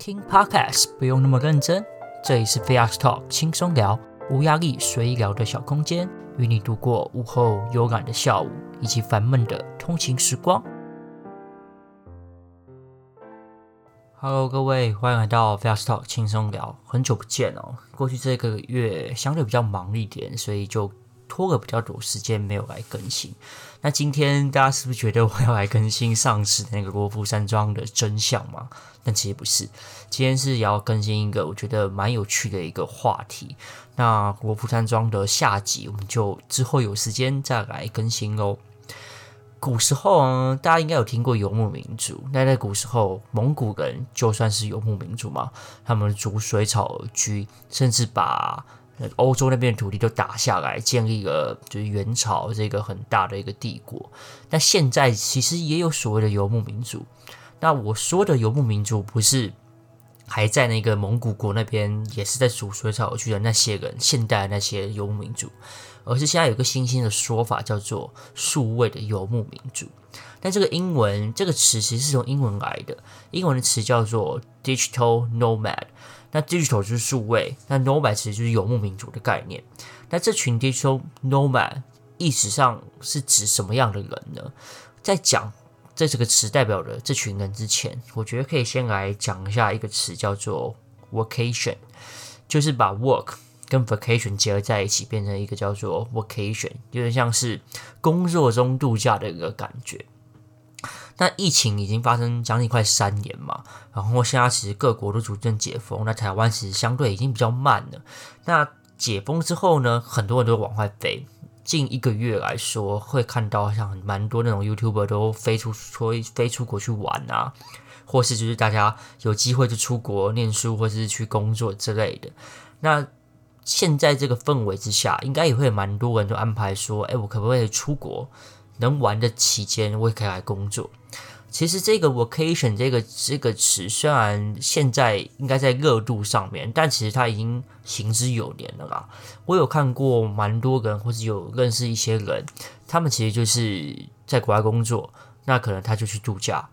听 Podcast 不用那么认真，这里是 Fast Talk 轻松聊，无压力随意聊的小空间，与你度过午后悠然的下午以及烦闷的通勤时光。Hello，各位，欢迎来到 Fast Talk 轻松聊，很久不见哦，过去这个月相对比较忙一点，所以就。拖了比较多时间没有来更新，那今天大家是不是觉得我要来更新上次那个国父山庄的真相吗？但其实不是，今天是要更新一个我觉得蛮有趣的一个话题。那国父山庄的下集，我们就之后有时间再来更新喽。古时候啊，大家应该有听过游牧民族。那在古时候，蒙古人就算是游牧民族嘛，他们逐水草而居，甚至把欧洲那边的土地都打下来，建立了就是元朝这个很大的一个帝国。那现在其实也有所谓的游牧民族。那我说的游牧民族，不是还在那个蒙古国那边，也是在煮水草而居的那些人，现代的那些游牧民族，而是现在有个新兴的说法，叫做数位的游牧民族。但这个英文这个词其实是从英文来的，英文的词叫做 digital nomad。那 digital 就是数位，那 nomad 其实就是游牧民族的概念。那这群 digital nomad 意识上是指什么样的人呢？在讲这这个词代表的这群人之前，我觉得可以先来讲一下一个词叫做 workation，就是把 work 跟 vacation 结合在一起，变成一个叫做 workation，有点像是工作中度假的一个感觉。那疫情已经发生将近快三年嘛，然后现在其实各国都逐渐解封，那台湾其实相对已经比较慢了。那解封之后呢，很多人都往外飞。近一个月来说，会看到像蛮多那种 YouTuber 都飞出说飞出国去玩啊，或是就是大家有机会就出国念书或是去工作之类的。那现在这个氛围之下，应该也会蛮多人都安排说，哎，我可不可以出国？能玩的期间，我也可以来工作。其实这个 “vacation” 这个这个词，虽然现在应该在热度上面，但其实它已经行之有年了啦。我有看过蛮多人，或者有认识一些人，他们其实就是在国外工作，那可能他就去度假，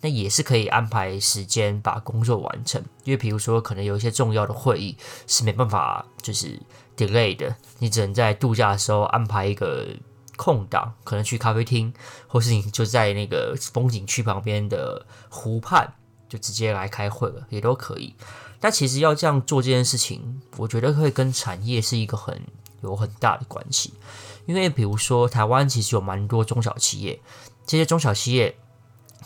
那也是可以安排时间把工作完成。因为比如说，可能有一些重要的会议是没办法就是 delay 的，你只能在度假的时候安排一个。空档可能去咖啡厅，或是你就在那个风景区旁边的湖畔，就直接来开会了，也都可以。但其实要这样做这件事情，我觉得会跟产业是一个很有很大的关系。因为比如说台湾其实有蛮多中小企业，这些中小企业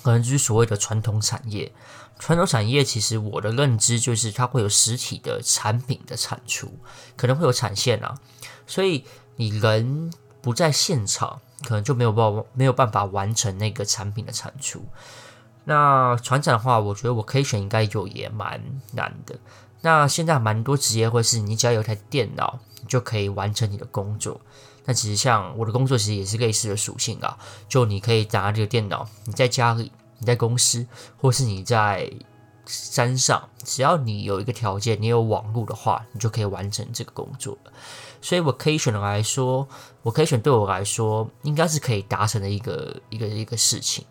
可能就是所谓的传统产业。传统产业其实我的认知就是它会有实体的产品的产出，可能会有产线啊，所以你人。不在现场，可能就没有办法没有办法完成那个产品的产出。那船长的话，我觉得我可以选，应该有也蛮难的。那现在蛮多职业会是你只要有台电脑，就可以完成你的工作。那其实像我的工作，其实也是类似的属性啊。就你可以拿这个电脑，你在家里，你在公司，或是你在山上，只要你有一个条件，你有网络的话，你就可以完成这个工作。所以我可以选的来说，，vacation 对我来说应该是可以达成的一个一个一个事情。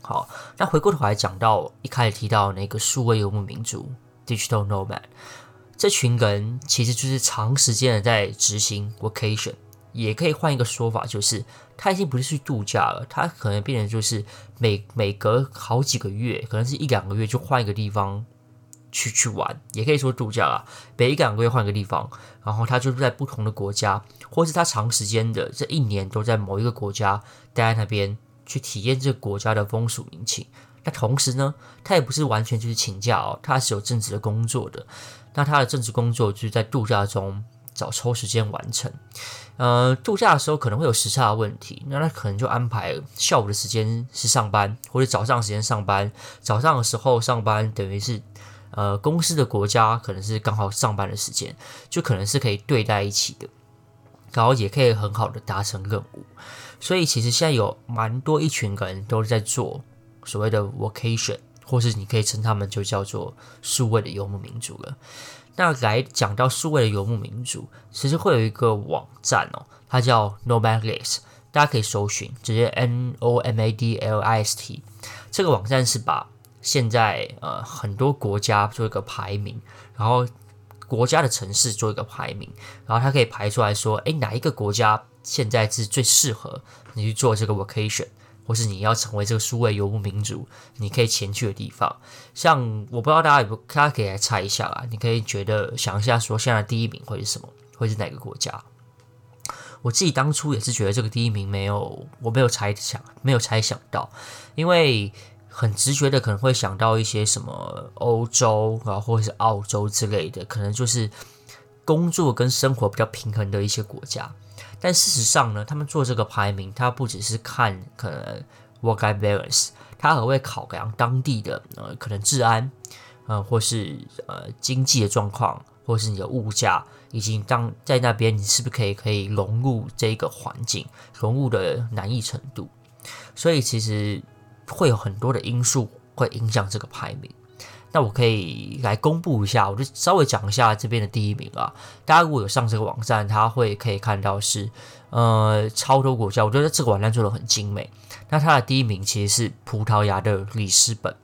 好，那回过头来讲到一开始提到那个数位游牧民族 （digital nomad），这群人其实就是长时间的在执行 vacation，也可以换一个说法，就是他已经不是去度假了，他可能变成就是每每隔好几个月，可能是一两个月就换一个地方。去去玩，也可以说度假啊。每一两个月换个地方，然后他就在不同的国家，或是他长时间的这一年都在某一个国家待在那边，去体验这个国家的风俗民情。那同时呢，他也不是完全就是请假哦，他是有正职的工作的。那他的正职工作就是在度假中找抽时间完成。呃，度假的时候可能会有时差的问题，那他可能就安排下午的时间是上班，或者早上时间上班。早上的时候上班，等于是。呃，公司的国家可能是刚好上班的时间，就可能是可以对在一起的，然后也可以很好的达成任务。所以其实现在有蛮多一群人都是在做所谓的 vacation，或是你可以称他们就叫做数位的游牧民族了。那来讲到数位的游牧民族，其实会有一个网站哦，它叫 Nomadlist，大家可以搜寻，直接 N O M A D L I S T。这个网站是把现在呃很多国家做一个排名，然后国家的城市做一个排名，然后它可以排出来说，诶，哪一个国家现在是最适合你去做这个 vacation，或是你要成为这个数位游牧民族，你可以前去的地方。像我不知道大家有没有，大家可以来猜一下啦，你可以觉得想一下说，现在第一名会是什么？会是哪个国家？我自己当初也是觉得这个第一名没有，我没有猜想，没有猜想到，因为。很直觉的可能会想到一些什么欧洲啊，或者是澳洲之类的，可能就是工作跟生活比较平衡的一些国家。但事实上呢，他们做这个排名，它不只是看可能 work-life balance，它还会考量当地的呃可能治安，呃或是呃经济的状况，或是你的物价，以及当在那边你是不是可以可以融入这个环境，融入的难易程度。所以其实。会有很多的因素会影响这个排名，那我可以来公布一下，我就稍微讲一下这边的第一名啊。大家如果有上这个网站，他会可以看到是呃超多国家，我觉得这个网站做的很精美。那它的第一名其实是葡萄牙的里斯本，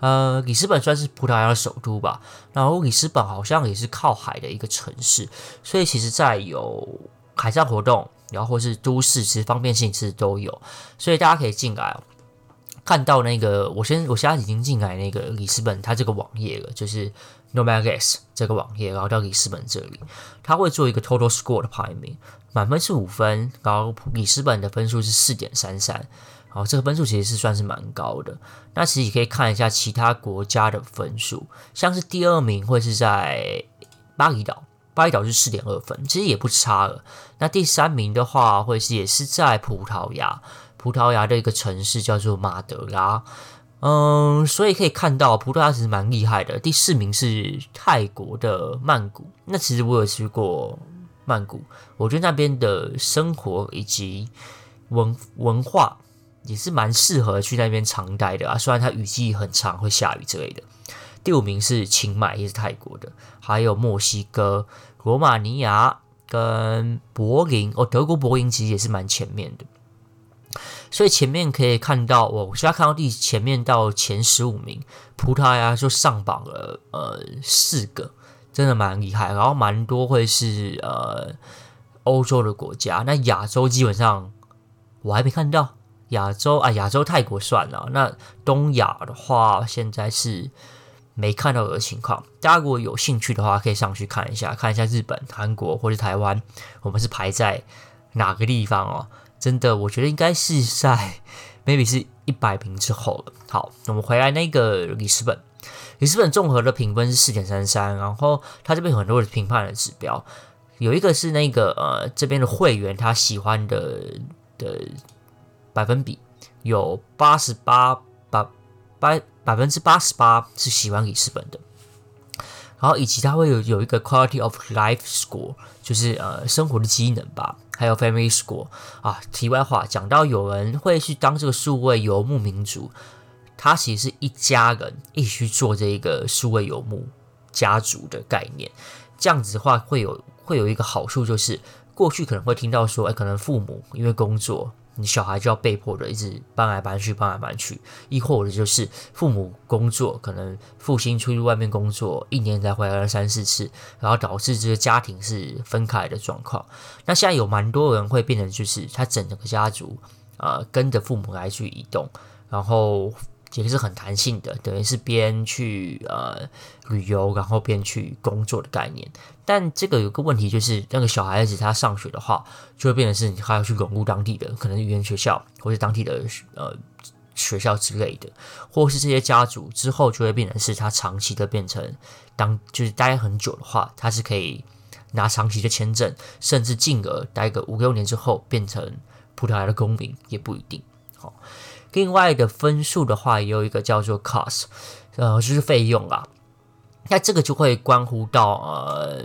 呃，里斯本算是葡萄牙的首都吧。然后里斯本好像也是靠海的一个城市，所以其实在有海上活动，然后或是都市，其实方便性其实都有，所以大家可以进来。看到那个，我先我现在已经进来那个里斯本，它这个网页了，就是 n o m a d s 这个网页，然后到里斯本这里，它会做一个 Total Score 的排名，满分是五分，然后里斯本的分数是四点三三，然后这个分数其实是算是蛮高的。那其实你可以看一下其他国家的分数，像是第二名会是在巴厘岛，巴厘岛是四点二分，其实也不差了。那第三名的话，会是也是在葡萄牙。葡萄牙的一个城市叫做马德拉，嗯，所以可以看到葡萄牙其实蛮厉害的。第四名是泰国的曼谷，那其实我有去过曼谷，我觉得那边的生活以及文文化也是蛮适合去那边长待的啊。虽然它雨季很长，会下雨之类的。第五名是清迈，也是泰国的，还有墨西哥、罗马尼亚跟柏林哦，德国柏林其实也是蛮前面的。所以前面可以看到，我现在看到第前面到前十五名，葡萄牙就上榜了，呃，四个，真的蛮厉害。然后蛮多会是呃欧洲的国家，那亚洲基本上我还没看到。亚洲啊，亚洲泰国算了。那东亚的话，现在是没看到的情况。大家如果有兴趣的话，可以上去看一下，看一下日本、韩国或者台湾，我们是排在哪个地方哦。真的，我觉得应该是在 maybe 是一百名之后了。好，我们回来那个里斯本，里斯本综合的评分是四点三三，然后它这边有很多的评判的指标，有一个是那个呃这边的会员他喜欢的的百分比有八十八百百百分之八十八是喜欢里斯本的。然后以及它会有有一个 quality of life score，就是呃生活的机能吧，还有 family score 啊。题外话，讲到有人会去当这个数位游牧民族，他其实是一家人一起去做这个数位游牧家族的概念。这样子的话，会有会有一个好处，就是过去可能会听到说，哎，可能父母因为工作。你小孩就要被迫的一直搬来搬去，搬来搬去，亦或者就是父母工作，可能父亲出去外面工作，一年才回来三四次，然后导致这个家庭是分开的状况。那现在有蛮多人会变成就是他整个家族啊、跟着父母来去移动，然后。也是很弹性的，等于是边去呃旅游，然后边去工作的概念。但这个有个问题，就是那个小孩子他上学的话，就会变成是你还要去融入当地的可能语言学校，或者当地的呃学校之类的，或是这些家族之后就会变成是他长期的变成当就是待很久的话，他是可以拿长期的签证，甚至进而待个五六年之后变成葡萄牙的公民也不一定。好。另外的分数的话，也有一个叫做 cost，呃，就是费用啦。那这个就会关乎到呃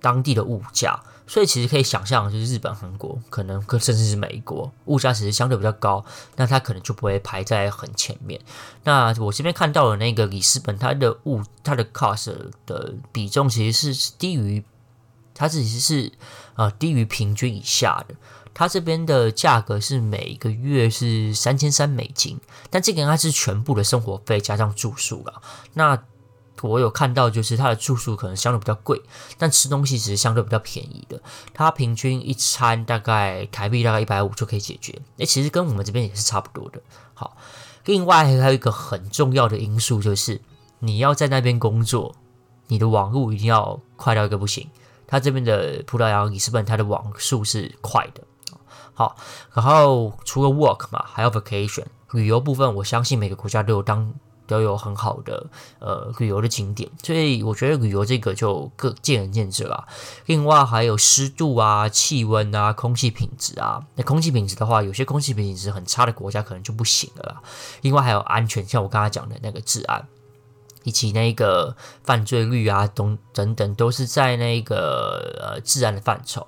当地的物价，所以其实可以想象，就是日本、韩国，可能甚至是美国，物价其实相对比较高，那它可能就不会排在很前面。那我这边看到的那个里斯本，它的物它的 cost 的比重其实是低于它其实是呃低于平均以下的。它这边的价格是每个月是三千三美金，但这个应该是全部的生活费加上住宿了。那我有看到，就是它的住宿可能相对比较贵，但吃东西其实相对比较便宜的。它平均一餐大概台币大概一百五就可以解决，诶，其实跟我们这边也是差不多的。好，另外还有一个很重要的因素就是你要在那边工作，你的网络一定要快到一个不行。它这边的葡萄牙里斯本，它的网速是快的。好，然后除了 work 嘛，还有 vacation 旅游部分，我相信每个国家都有当都有很好的呃旅游的景点，所以我觉得旅游这个就各见仁见智啦。另外还有湿度啊、气温啊、空气品质啊。那空气品质的话，有些空气品质很差的国家可能就不行了啦。另外还有安全，像我刚才讲的那个治安，以及那个犯罪率啊等等等，都是在那个呃治安的范畴。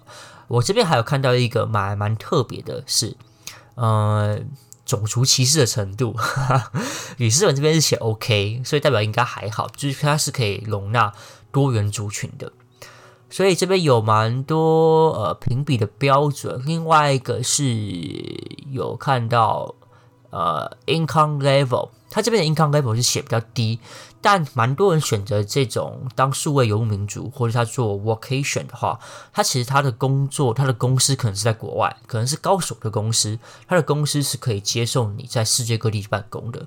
我这边还有看到一个蛮蛮特别的是，呃，种族歧视的程度，里斯本这边是写 OK，所以代表应该还好，就是它是可以容纳多元族群的，所以这边有蛮多呃评比的标准。另外一个是有看到呃 income level，它这边的 income level 是写比较低。但蛮多人选择这种当数位游牧民族，或者他做 workation 的话，他其实他的工作，他的公司可能是在国外，可能是高手的公司，他的公司是可以接受你在世界各地办公的，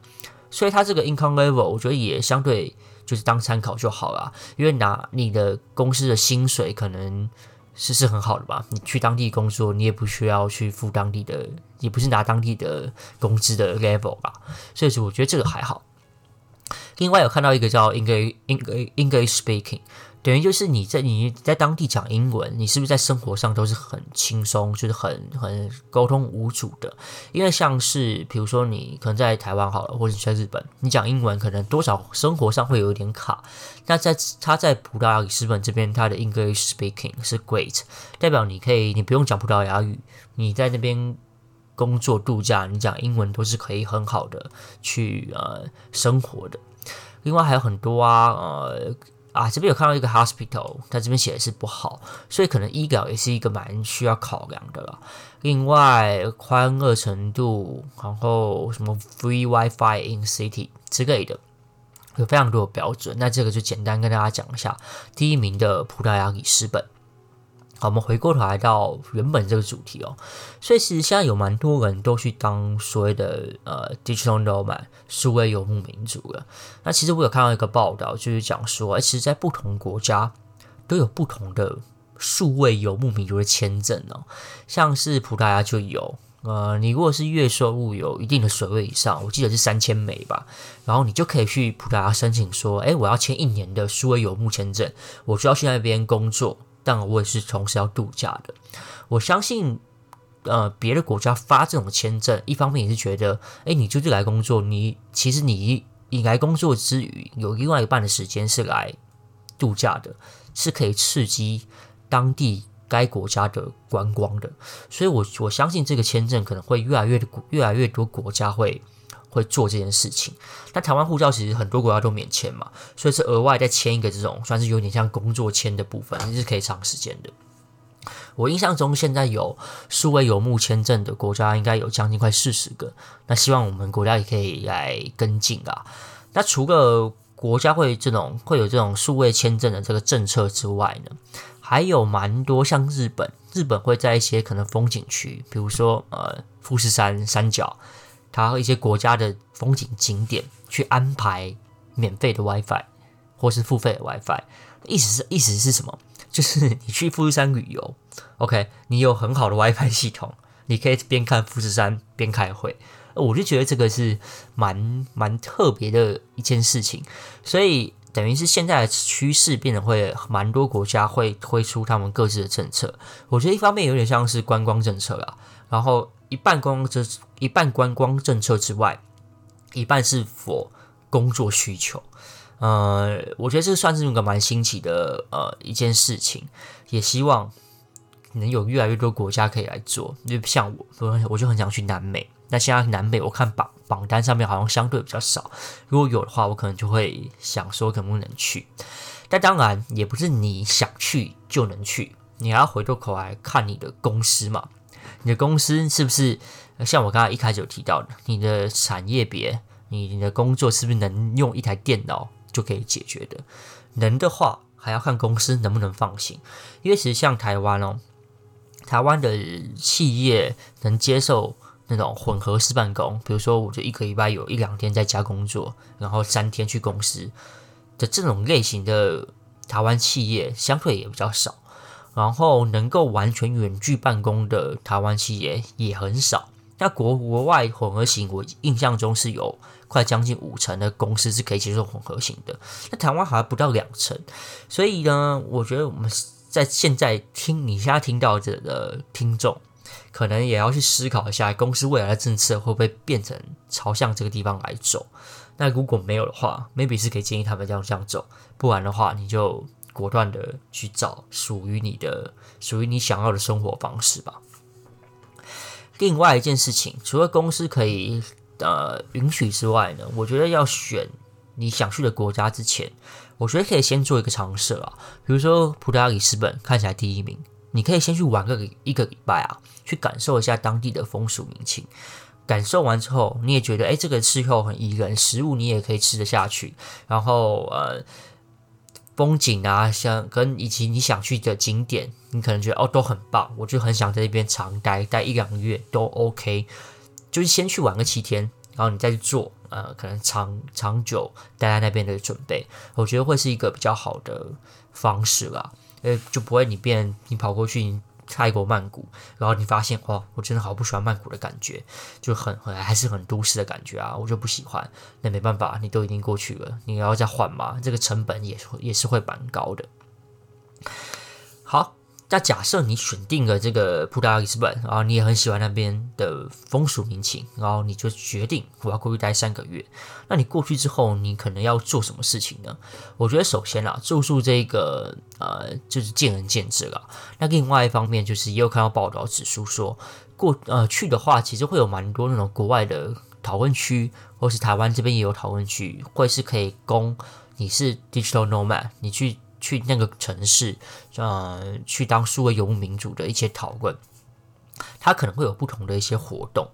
所以他这个 income level 我觉得也相对就是当参考就好了，因为拿你的公司的薪水可能是是很好的吧，你去当地工作，你也不需要去付当地的，也不是拿当地的工资的 level 吧，所以说我觉得这个还好。另外有看到一个叫 English English speaking，等于就是你在你在当地讲英文，你是不是在生活上都是很轻松，就是很很沟通无阻的？因为像是比如说你可能在台湾好了，或者你在日本，你讲英文可能多少生活上会有一点卡。那在他在葡萄牙里斯本这边，他的 English Speaking 是 Great，代表你可以你不用讲葡萄牙语，你在那边工作度假，你讲英文都是可以很好的去呃生活的。另外还有很多啊，呃啊，这边有看到一个 hospital，它这边写的是不好，所以可能医疗也是一个蛮需要考量的了。另外欢乐程度，然后什么 free WiFi in city 之类的，有非常多的标准。那这个就简单跟大家讲一下，第一名的葡萄牙里斯本。好，我们回过头来到原本这个主题哦，所以其实现在有蛮多人都去当所谓的呃 digital nomad 数位游牧民族了。那其实我有看到一个报道，就是讲说，哎，其实，在不同国家都有不同的数位游牧民族的签证哦。像是葡萄牙就有，呃，你如果是月收入有一定的水位以上，我记得是三千美吧，然后你就可以去葡萄牙申请说，哎，我要签一年的数位游牧签证，我就要去那边工作。但我也是同时要度假的。我相信，呃，别的国家发这种签证，一方面也是觉得，哎，你就是来工作，你其实你你来工作之余，有另外一半的时间是来度假的，是可以刺激当地该国家的观光的。所以我我相信这个签证可能会越来越越来越多国家会。会做这件事情，那台湾护照其实很多国家都免签嘛，所以是额外再签一个这种，算是有点像工作签的部分，是可以长时间的。我印象中现在有数位游牧签证的国家应该有将近快四十个，那希望我们国家也可以来跟进啊。那除了国家会这种会有这种数位签证的这个政策之外呢，还有蛮多像日本，日本会在一些可能风景区，比如说呃富士山山脚。它和一些国家的风景景点去安排免费的 WiFi 或是付费的 WiFi，意思是意思是什么？就是你去富士山旅游，OK，你有很好的 WiFi 系统，你可以边看富士山边开会。我就觉得这个是蛮蛮特别的一件事情，所以等于是现在的趋势变得会蛮多国家会推出他们各自的政策。我觉得一方面有点像是观光政策啦，然后。一半观光政一半观光政策之外，一半是否工作需求。呃，我觉得这算是一个蛮新奇的呃一件事情，也希望能有越来越多国家可以来做。就像我，我就很想去南美。那现在南美我看榜榜单上面好像相对比较少，如果有的话，我可能就会想说能不能去。但当然也不是你想去就能去，你还要回过头来看你的公司嘛。你的公司是不是像我刚才一开始有提到的，你的产业别，你你的工作是不是能用一台电脑就可以解决的？能的话，还要看公司能不能放行。因为其实像台湾哦，台湾的企业能接受那种混合式办公，比如说我就一个礼拜有一两天在家工作，然后三天去公司的这种类型的台湾企业，相对也比较少。然后能够完全远距办公的台湾企业也很少。那国国外混合型，我印象中是有快将近五成的公司是可以接受混合型的。那台湾好像不到两成。所以呢，我觉得我们在现在听你现在听到这的听众，可能也要去思考一下，公司未来的政策会不会变成朝向这个地方来走。那如果没有的话，maybe 是可以建议他们这样这样走。不然的话，你就。果断的去找属于你的、属于你想要的生活方式吧。另外一件事情，除了公司可以呃允许之外呢，我觉得要选你想去的国家之前，我觉得可以先做一个尝试啊。比如说葡萄牙里斯本看起来第一名，你可以先去玩个一个礼拜啊，去感受一下当地的风俗民情。感受完之后，你也觉得哎，这个气候很宜人，食物你也可以吃得下去，然后呃。风景啊，像跟以及你想去的景点，你可能觉得哦都很棒，我就很想在那边长待，待一两个月都 OK。就是先去玩个七天，然后你再去做呃，可能长长久待在那边的准备，我觉得会是一个比较好的方式啦，呃，就不会你变你跑过去。泰国曼谷，然后你发现哇，我真的好不喜欢曼谷的感觉，就很很还是很都市的感觉啊，我就不喜欢。那没办法，你都已经过去了，你要再换嘛，这个成本也也是会蛮高的。好。那假设你选定了这个葡萄牙里斯本，然后你也很喜欢那边的风俗民情，然后你就决定我要过去待三个月。那你过去之后，你可能要做什么事情呢？我觉得首先啊，住宿这个呃，就是见仁见智了。那另外一方面，就是也有看到报道指出说，过呃去的话，其实会有蛮多那种国外的讨论区，或是台湾这边也有讨论区，会是可以供你是 digital nomad，你去。去那个城市，呃，去当数位游牧民族的一些讨论，它可能会有不同的一些活动，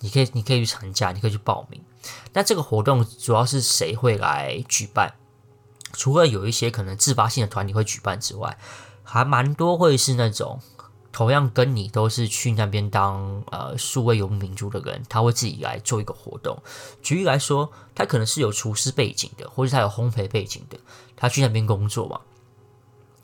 你可以，你可以去参加，你可以去报名。那这个活动主要是谁会来举办？除了有一些可能自发性的团体会举办之外，还蛮多会是那种。同样跟你都是去那边当呃数位游牧民族的人，他会自己来做一个活动。举例来说，他可能是有厨师背景的，或者他有烘焙背景的，他去那边工作嘛，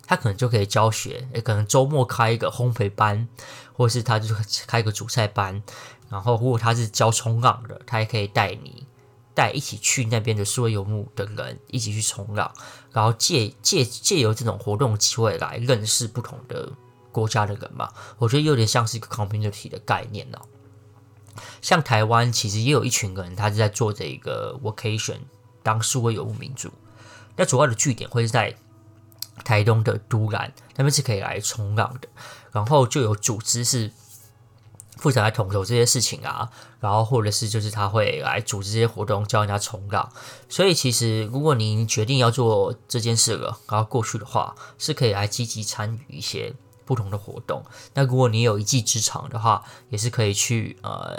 他可能就可以教学，也可能周末开一个烘焙班，或是他就开一个主菜班。然后如果他是教冲浪的，他也可以带你带一起去那边的数位游牧的人一起去冲浪，然后借借借由这种活动机会来认识不同的。国家的人嘛，我觉得有点像是一个 community 的概念呢。像台湾其实也有一群人，他是在做这个 vacation 当数位游牧民族。那主要的据点会是在台东的都兰，那边是可以来冲浪的。然后就有组织是负责来统筹这些事情啊，然后或者是就是他会来组织这些活动，教人家冲浪。所以其实如果您决定要做这件事了，然后过去的话，是可以来积极参与一些。不同的活动，那如果你有一技之长的话，也是可以去呃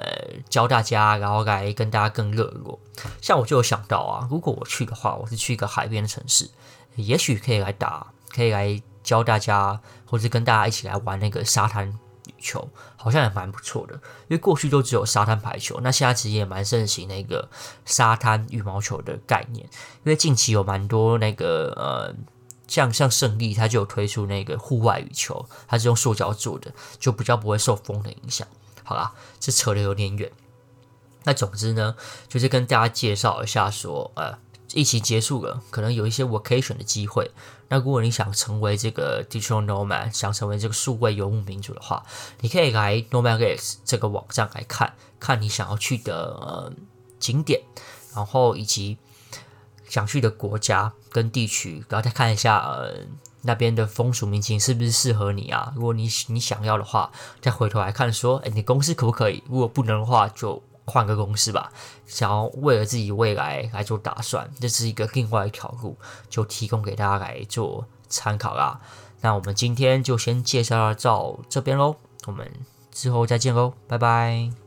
教大家，然后来跟大家更热络。像我就有想到啊，如果我去的话，我是去一个海边的城市，也许可以来打，可以来教大家，或者跟大家一起来玩那个沙滩球，好像也蛮不错的。因为过去都只有沙滩排球，那现在其实也蛮盛行那个沙滩羽毛球的概念，因为近期有蛮多那个呃。像像胜利，它就有推出那个户外羽球，它是用塑胶做的，就比较不会受风的影响。好啦，这扯得有点远。那总之呢，就是跟大家介绍一下说，呃，疫情结束了，可能有一些 vacation 的机会。那如果你想成为这个 digital nomad，想成为这个数位游牧民族的话，你可以来 nomadx 这个网站来看看你想要去的呃景点，然后以及。想去的国家跟地区，然后再看一下呃那边的风俗民情是不是适合你啊？如果你你想要的话，再回头来看说，哎，你公司可不可以？如果不能的话，就换个公司吧，想要为了自己未来来做打算，这是一个另外一条路，就提供给大家来做参考啦。那我们今天就先介绍到这边喽，我们之后再见喽，拜拜。